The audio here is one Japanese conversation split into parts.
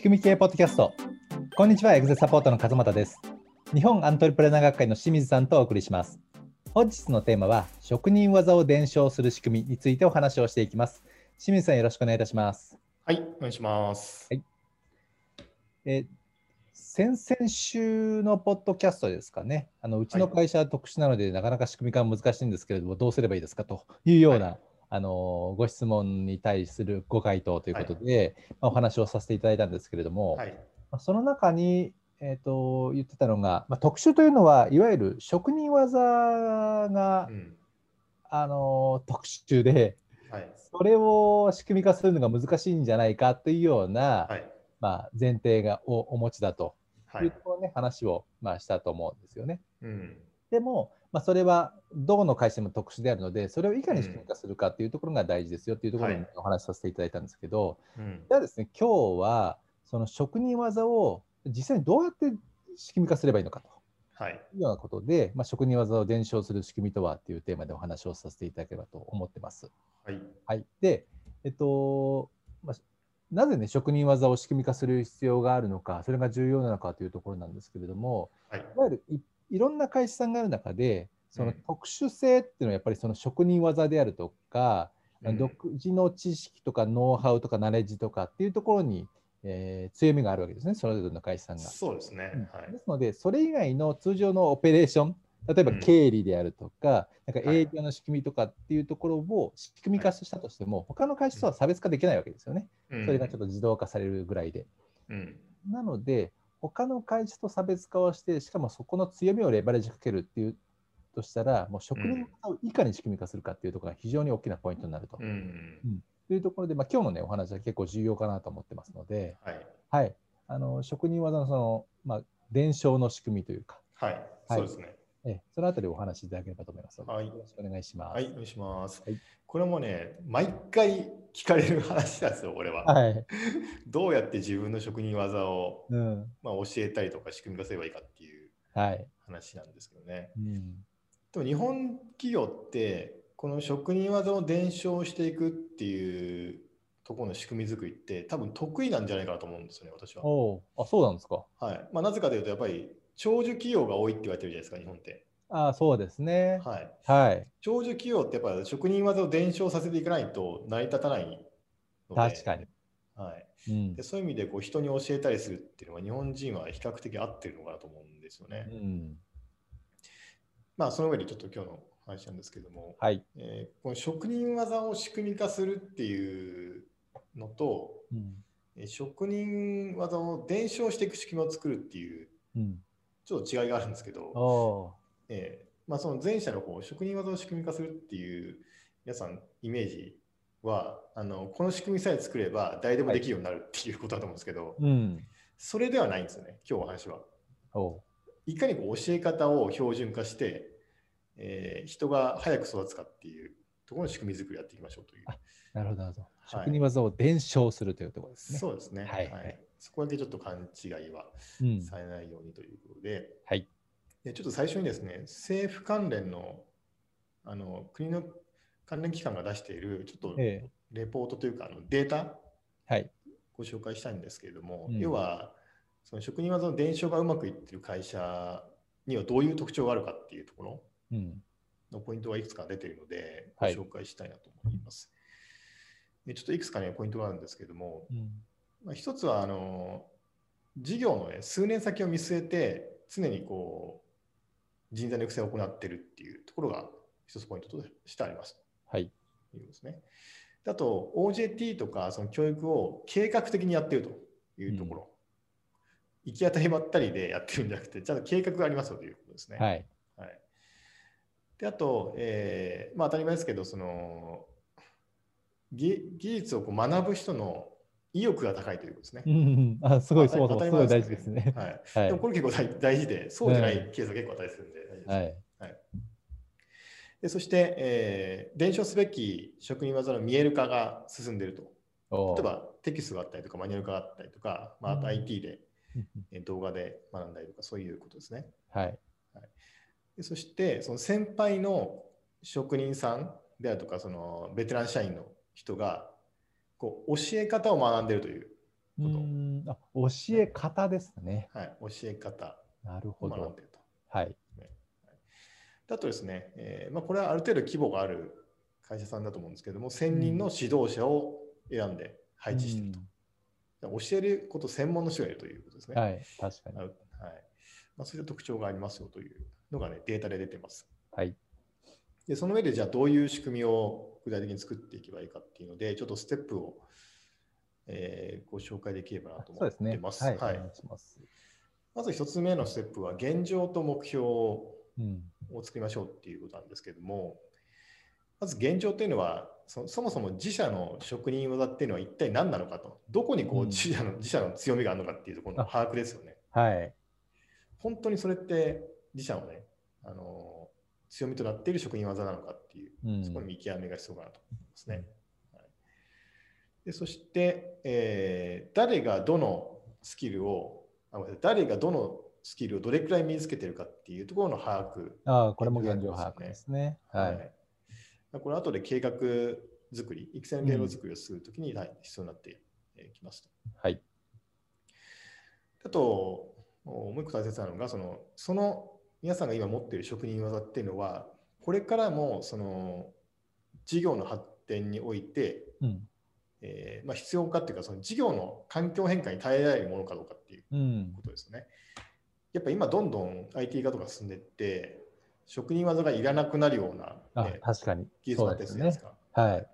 仕組み系ポッドキャスト。こんにちはエグゼサポートの勝又です。日本アントレプレナー学会の清水さんとお送りします。本日のテーマは職人技を伝承する仕組みについてお話をしていきます。清水さんよろしくお願いいたします。はいお願いします。はい。え先々週のポッドキャストですかね、あのうちの会社は特殊なので、はい、なかなか仕組み化は難しいんですけれども、どうすればいいですか？というような、はい、あのご質問に対するご回答ということで、はい、まあ、お話をさせていただいたんですけれども、まあ、その中に、えーと、言ってたのが、まあ、特殊というのはいわゆる職人技が、うん、あの特殊で、それを仕組み化するのが難しいんじゃないかというような、まあ、前提がおお持ちだというところね、話を、まあ、したと思うんですよね。うん、でも、まあ、それはどの会社も特殊であるので、それをいかに仕組み化するかっていうところが大事ですよっていうところにお話しさせていただいたんですけど、はい、じゃあですね、今日はその職人技を実際にどうやって仕組み化すればいいのかと。はい、いうようなことで、まあ、職人技を伝承する仕組みとはっていうテーマでお話をさせていただければと思ってます。はい、はい、で、えっとまあ、なぜね職人技を仕組み化する必要があるのかそれが重要なのかというところなんですけれども、はい、いわゆるいろんな会社さんがある中でその特殊性っていうのはやっぱりその職人技であるとか、うん、独自の知識とかノウハウとかナレッジとかっていうところに、えー、強みがあるわけですねそれぞれの会社さんが。そうですね、はい、ですのでそれ以外の通常のオペレーション例えば経理であるとか、うん、なんか営業の仕組みとかっていうところを仕組み化したとしても、はい、他の会社とは差別化できないわけですよね。うん、それがちょっと自動化されるぐらいで。うん、なので、他の会社と差別化をして、しかもそこの強みをレバレッジかけるっていうとしたら、もう職人をいかに仕組み化するかっていうところが非常に大きなポイントになると。うん、というところで、まあ、今日の、ね、お話は結構重要かなと思ってますので、はい、はい、あの職人技のその、まあ、伝承の仕組みというか、はい、はい、そうですね。えそのあたりお話しいただければと思いますはい、よろしくお願いします。はい、お願いします。はい、これもね、毎回聞かれる話なんですよ、俺は。はい、どうやって自分の職人技を、うん、まあ、教えたりとか仕組み化すればいいかっていう話なんですけどね。はいうん、でも日本企業って、この職人技を伝承していくっていうところの仕組み作りって多分得意なんじゃないかなと思うんですよね、私は。おあ、そうなんですか。はいまあ、なぜかというと、やっぱり長寿企業が多いって言われてるじゃないですか、日本って。あそうですね。はい。はい、長寿企業ってやっぱ職人技を伝承させていかないと成り立たない確かに。はいうん、でそういう意味でこう人に教えたりするっていうのは日本人は比較的合ってるのかなと思うんですよね。うん、まあその上でちょっと今日の話なんですけども、はいえー、この職人技を仕組み化するっていうのと、うん、職人技を伝承していく仕組みを作るっていうちょっと違いがあるんですけど、えーまあ、その前者の方職人技を仕組み化するっていう皆さんイメージはあのこの仕組みさえ作れば誰でもできるようになるっていうことだと思うんですけど、はいうん、それではないんですよね今日お話は。いかにこう教え方を標準化して、えー、人が早く育つかっていうところの仕組み作りやっていきましょうという。なるほど、なるほど。職人技を伝承するというところですね。そうですね。はい、はいそこだけちょっと勘違いはされないようにということで、うん、はい、でちょっと最初にですね、政府関連のあの国の関連機関が出しているちょっとレポートというか、あのデータ、はい、ご紹介したいんですけれども、うん、要はその職人技の伝承がうまくいっている会社にはどういう特徴があるかっていうところのポイントがいくつか出ているので、ご紹介したいなと思います。はい、ちょっといくつかね、ポイントがあるんですけれども、うんまあ、一つはあの事業の、ね、数年先を見据えて常にこう人材の育成を行っているっていうところが一つポイントとしてあります。はい。いうですね。あと OJT とかその教育を計画的にやっているというところ。うん、行き当たりばったりでやってるんじゃなくて、ちゃんと計画がありますよということですね。はい。はい、であと、えーまあ、当たり前ですけど、その技術をこう学ぶ人の意欲が高いということですね。うん、あすごい、そうそう、すごい大事ですね。はい。はい、でもこれ結構大事で、そうじゃないケースが結構あったりするんで、大事です、はい。はい。でそして、えー、伝承すべき職人技の見える化が進んでいると。例えばテキストがあったりとか、マニュアルがあったりとか、まあ、あと IT で、うん、動画で学んだりとか、そういうことですね。はい。はい、でそして、その先輩の職人さんであるとか、そのベテラン社員の人がこう教え方を学んでいるということ。あ教え方ですね。はい、教え方。なるほど。学んでると。はい。だとですね、えーまあ、これはある程度規模がある会社さんだと思うんですけども、1000人の指導者を選んで配置していると。うん、教えること専門の人がいるということですね。はい、確かに。はいまあ、そういった特徴がありますよというのが、ね、データで出てます。はい、でその上で、じゃあどういう仕組みを具体的に作っていけばいいかっていうので、ちょっとステップを、えー、ご紹介できればなと思ってます。すね、はい、はい、まず1つ目のステップは、現状と目標を作りましょうっていうことなんですけども、まず現状というのはそ、そもそも自社の職人技っていうのは一体何なのかと、どこにこう自社の,、自社の強みがあるのかっていうところの把握ですよね。はい。本当にそれって自社のね、あの強みとなっている職人技なのかっていう、うん、そこに見極めが必要かなと思いますね。はい、でそして、えー、誰がどのスキルをあ誰がどのスキルをどれくらい身につけてるかっていうところの把握、ああ、これも現状把握ですね。はい。はい、これ後で計画作り、育成の計画作りをするときに、必要になってきますと。はい。あと、もう一個大切なのがそのその皆さんが今持っている職人技っていうのはこれからもその事業の発展において、うん、えー、まあ、必要かっていうかその事業の環境変化に耐えられるものかどうかっていうことですね。うん、やっぱ今どんどん IT 化とか進んでいって職人技がいらなくなるような、ね、確かに技術がってるじゃないですか。はい、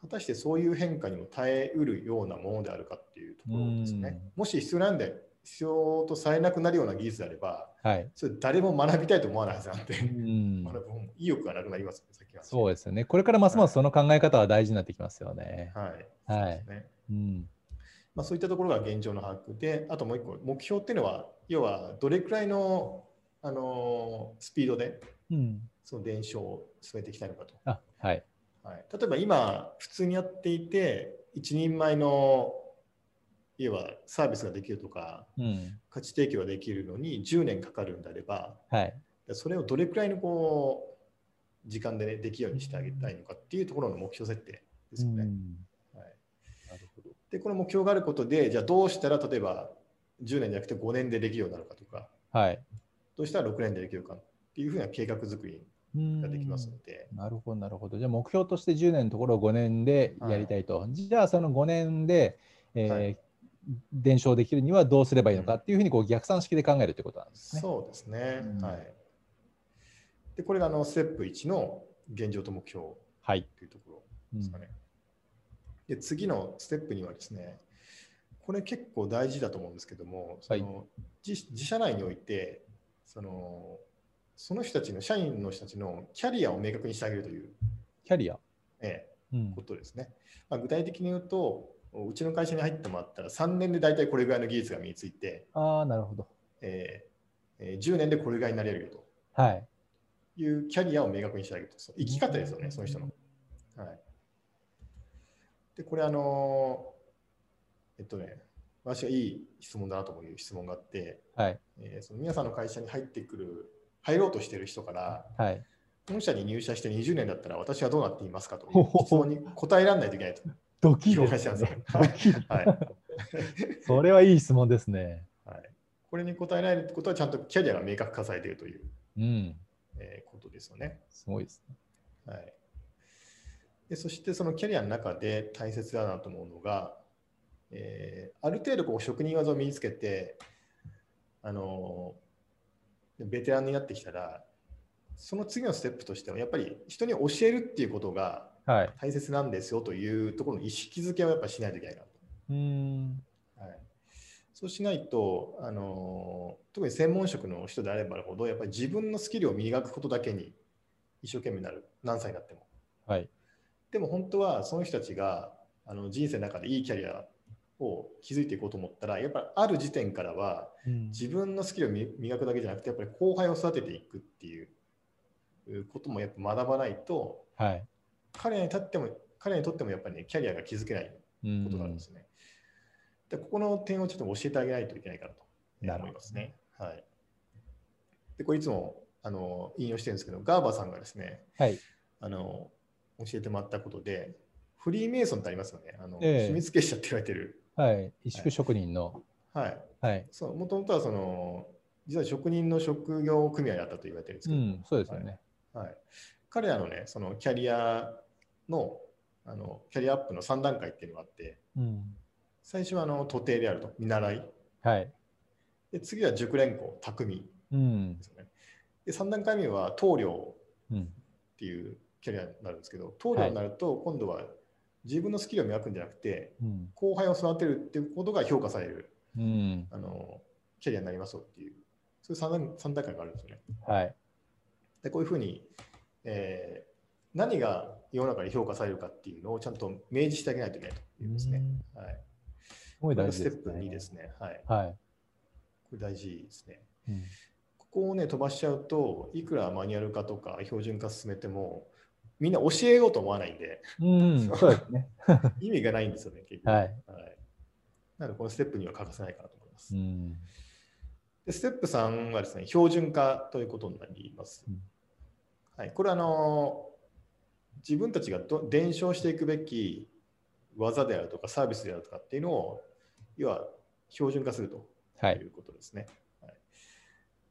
果たしてそういう変化にも耐えうるようなものであるかっていうところですね。もし必要なんで必要とされなくなるような技術であれば、はい、それ誰も学びたいと思わないはずなんで、うん、意欲がなくなりますね。そうですよね。これからますますその考え方は大事になってきますよね。はい。はい。そうね。うんまあ、そういったところが現状の把握で、あともう一個、目標っていうのは、要はどれくらいの、あのスピードで、うん、その伝承を進めていきたいのかと。あはい、はい、例えば今、普通にやっていて、一人前の要はサービスができるとか、うん、価値提供ができるのに10年かかるんであれば、はい、それをどれくらいのこう時間で、ね、できるようにしてあげたいのかっていうところの目標設定ですよね。はい、なるほど。でこの目標があることでじゃあどうしたら例えば10年じゃなくて5年でできるようになるかとか、はい、どうしたら6年でできるかっていうふうな計画作りができますので。なるほど、なるほど。じゃあ目標として10年のところを5年でやりたいと。はい、じゃあその5年で、えーはい、伝承できるにはどうすればいいのかっていうふうにこう逆算式で考えるということなんですね。そうですね。うん、はい。で、これがあのステップ1の現状と目標というところですかね。はいうん、で、次のステップにはですね、これ結構大事だと思うんですけども、その、はい、自自社内において、そのその人たちの社員の人たちのキャリアを明確にしてあげるという。キャリアええ、うん、ことですね。まあ、具体的に言うと、うちの会社に入ってもらったら3年で大体これぐらいの技術が身について、ああ、なるほど。えーえー、10年でこれぐらいになれるよと。はい。いうキャリアを明確にしてあげると。生き方ですよね、その人の。はい。で、これあのー、えっとね、私がいい質問だなと思う質問があって、はいえー、その皆さんの会社に入ってくる、入ろうとしている人から、はい、本社に入社して20年だったら私はどうなっていますかと質問に答えられないといけないと。ドキリですね。ドキリ。はい。それはいい質問ですね。はい。これに答えられることはちゃんとキャリアが明確化されているという、うんえー、ことですよね。すごいですね。はい。でそしてそのキャリアの中で大切だなと思うのが、えー、ある程度こう職人技を身につけて、あのベテランになってきたら、その次のステップとしては、やっぱり人に教えるっていうことが大切なんですよというところの意識づけをやっぱしないといけないなと。うん。はい、そうしないとあの、特に専門職の人であればあるほど、やっぱり自分のスキルを磨くことだけに一生懸命になる、何歳になっても。はい、でも本当はその人たちがあの人生の中でいいキャリアを築いていこうと思ったら、やっぱりある時点からは、自分のスキルを磨くだけじゃなくて、やっぱり後輩を育てていくっていうこともやっぱ学ばないと、はい、彼にとっても彼にとってもやっぱりねキャリアが築けないことがあるんですね。でここの点をちょっと教えてあげないといけないかなと思いますね。はい、でこれいつもあの引用してるんですけどガーバーさんがですね、はい、あの教えてもらったことでフリーメイソンってありますよね。あの、えー、秘密結社って言われてるはい、一宿職人の。はい。はい。そう、もともとはその、実は職人の職業組合だったと言われてるんですけど、うん、そうですよね。はい。彼らのね、そのキャリアの、あのキャリアアップの3段階っていうのがあって、うん、最初はあの徒弟であると、見習い。はい。で次は熟練工、匠ですよね。で3段階目は棟梁っていうキャリアになるんですけど、棟梁になると今度は自分のスキルを磨くんじゃなくて、はい、後輩を育てるっていうことが評価される、うん、あのキャリアになりますよっていう、そういう 3, 3段階があるんですよね。はい、でこういうふうに、えー、何が世の中に評価されるかっていうのをちゃんと明示してあげないといけないというんですね。はい、すごい大事です、ね、ステップ2ですね。はい。はい、これ大事ですね。うんここをね飛ばしちゃうといくらマニュアル化とか標準化進めてもみんな教えようと思わないんで、うん、そうですね 意味がないんですよね、結局。はい、はい、なので、このステップには欠かせないかなと思います。うん、でステップ3はですね、標準化ということになります。うん、はい、これはあの自分たちがど伝承していくべき技であるとかサービスであるとかっていうのを、要は標準化するということですね。はい、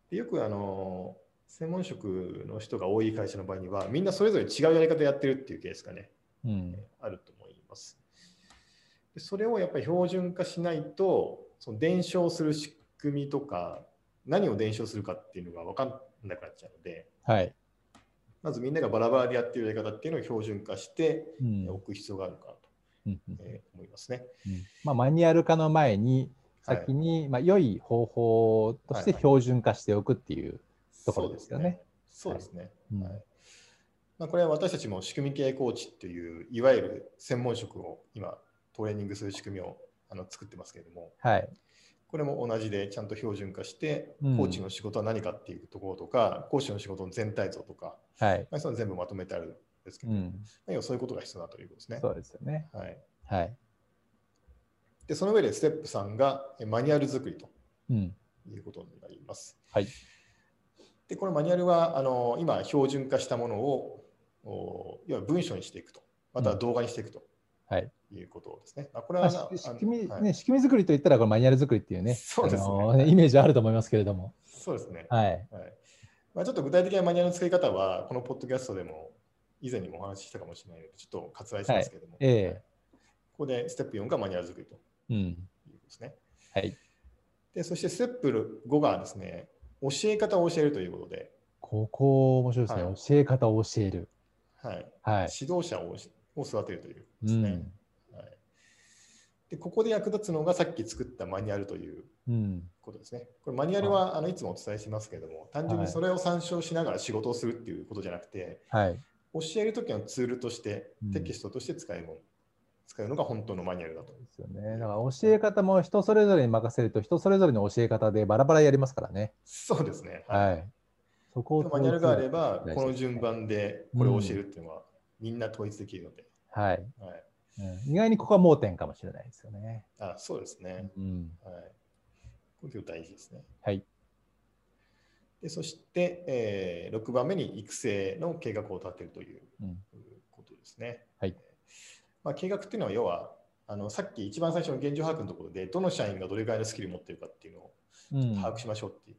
でよくあの専門職の人が多い会社の場合には、みんなそれぞれ違うやり方やってるっていうケースがね、うん、あると思います。でそれをやっぱり標準化しないと、その伝承する仕組みとか、何を伝承するかっていうのが分かんなくなっちゃうので、はい、まずみんながバラバラでやってるやり方っていうのを標準化しておく必要があるかなと、うんえー、思いますね。うん、まあ、マニュアル化の前に、先に、はい、まあ、良い方法として標準化しておくっていうところですよね。そうですね。はい。まあ、これは私たちも仕組み系コーチっていういわゆる専門職を今トレーニングする仕組みをあの作ってますけれども、はい、これも同じでちゃんと標準化して、うん、コーチの仕事は何かっていうところとか講師の仕事の全体像とか、はい。まあ、その全部まとめてあるんですけど、うん、まあ、そういうことが必要だということですね。そうですよね。はい、はい、でその上でステップ3がマニュアル作りということになります。はい。でこのマニュアルはあの今標準化したものを要は文章にしていくと、または動画にしていくと。はい、いうことですね。あこれは、まあ、仕組み、はい、ね、仕組み作りといったらこれマニュアル作りっていうね、そうですね、イメージあると思いますけれども。そうですね。はい。はい、まあ、ちょっと具体的なマニュアルの作り方は、このポッドキャストでも以前にもお話ししたかもしれないので、ちょっと割愛しますけれども、はい、えー、ここでステップ4がマニュアル作りということですね。うん、はい。で、そしてステップ5がですね、教え方を教えるということで。ここ面白いですね。はい、教え方を教える。はい。はい、指導者をを育てるというですね、うん、はい。で、ここで役立つのがさっき作ったマニュアルということですね。これマニュアルはあのいつもお伝えしますけれども、単純にそれを参照しながら仕事をするっていうことじゃなくて、はい、教えるときのツールとして、テキストとして使えるもの。使うのが本当のマニュアルだと。ですよね。だから教え方も人それぞれに任せると人それぞれの教え方でバラバラやりますからね。そうですね。はい。はい、そこマニュアルがあれば、この順番でこれを教えるっていうのは、みんな統一できるので。はい。はい、うん、意外にここは盲点かもしれないですよね。あそうですね。うん、はい。これ大事ですね。はい。でそして、えー、6番目に育成の計画を立てるということですね。はい。まあ、計画っていうのは要はあのさっき一番最初の現状把握のところでどの社員がどれぐらいのスキルを持っているかっていうのを把握しましょうって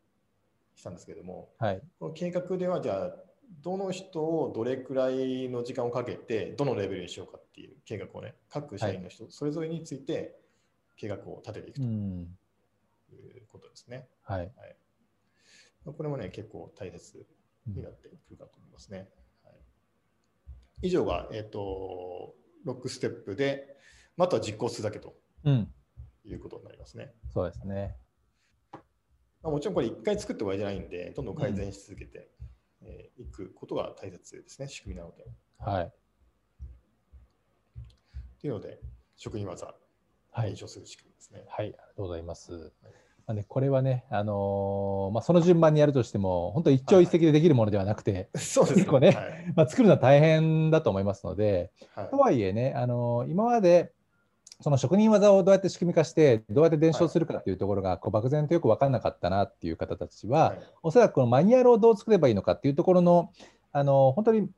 したんですけども、うん、はい、この計画ではじゃあどの人をどれくらいの時間をかけてどのレベルにしようかっていう計画をね各社員の人それぞれについて計画を立てていくということですね。はい、はい、これもね結構大切になってくるかと思いますね。はい、以上が、えーと6ステップで、また実行するだけと、うん、いうことになりますね。そうですね。まあ、もちろんこれ1回作って終わりじゃないんで、どんどん改善し続けてえー、くことが大切ですね、仕組みなので。はい。というので、職人技、検証する仕組みですね、はい。はい、ありがとうございます。はいまあね、これはね、あのー、まあ、その順番にやるとしても、本当一朝一夕でできるものではなくて、はい、結構ね、はい、まあ、作るのは大変だと思いますので、はい、とはいえね、あのー、今までその職人技をどうやって仕組み化して、どうやって伝承するかっていうところが、こう漠然とよく分からなかったなっていう方たちは、おそらくこのマニュアルをどう作ればいいのかっていうところの、あのー、本当に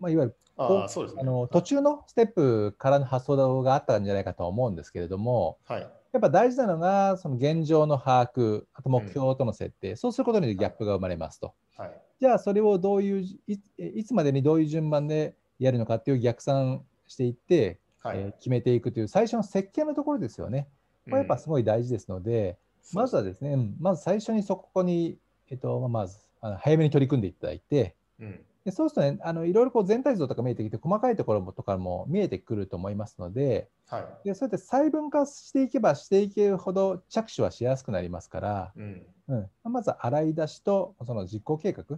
まあ、いわゆるあそうです、ね、あの途中のステップからの発想があったんじゃないかと思うんですけれども、はい、やっぱ大事なのがその現状の把握あと目標との設定、うん、そうすることによってギャップが生まれますと、はい、じゃあそれをどういういいつまでにどういう順番でやるのかっていう逆算していって、はい、えー、決めていくという最初の設計のところですよね。これやっぱすごい大事ですので、うん、まずはですね、まず最初にそこに、えっと、まずあの早めに取り組んでいただいて、うん、でそうするとね、あのいろいろこう全体像とか見えてきて、細かいところもとかも見えてくると思いますので、はい、でそうやって細分化していけばしていけるほど着手はしやすくなりますから、うんうん、まず洗い出しとその実行計画と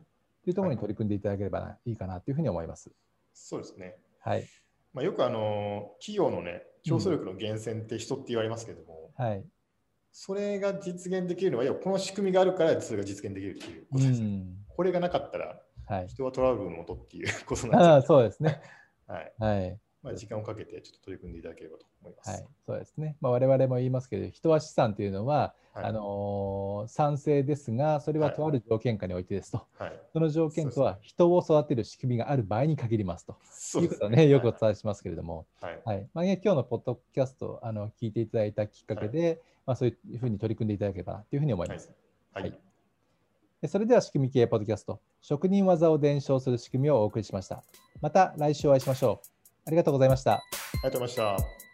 いうところに取り組んでいただければいいかなというふうに思います。はい、そうですね。はい。まあ、よくあの企業のね、競争力の源泉って人って言われますけども、うん、はい、それが実現できるのは、この仕組みがあるからそれが実現できるっていうことですね。うん、これがなかったら、はい、人はトラブルのもとっていうことなんですあそうですね。はい。はいまあ、時間をかけてちょっと取り組んでいただければと思います。はい、そうですね。まあ、我々も言いますけど、人は資産というのは、はい、あのー、賛成ですが、それはとある条件下においてですと、はい、その条件とは人を育てる仕組みがある場合に限りますと。いうことをね、よくお伝えしますけれども、はい、はい、まあ、ね、今日のポッドキャストあの聞いていただいたきっかけで、まあ、そういうふうに取り組んでいただければというふうに思います。はい。それでは仕組み系ポッドキャスト、職人技を伝承する仕組みをお送りしました。また来週お会いしましょう。ありがとうございました。ありがとうございました。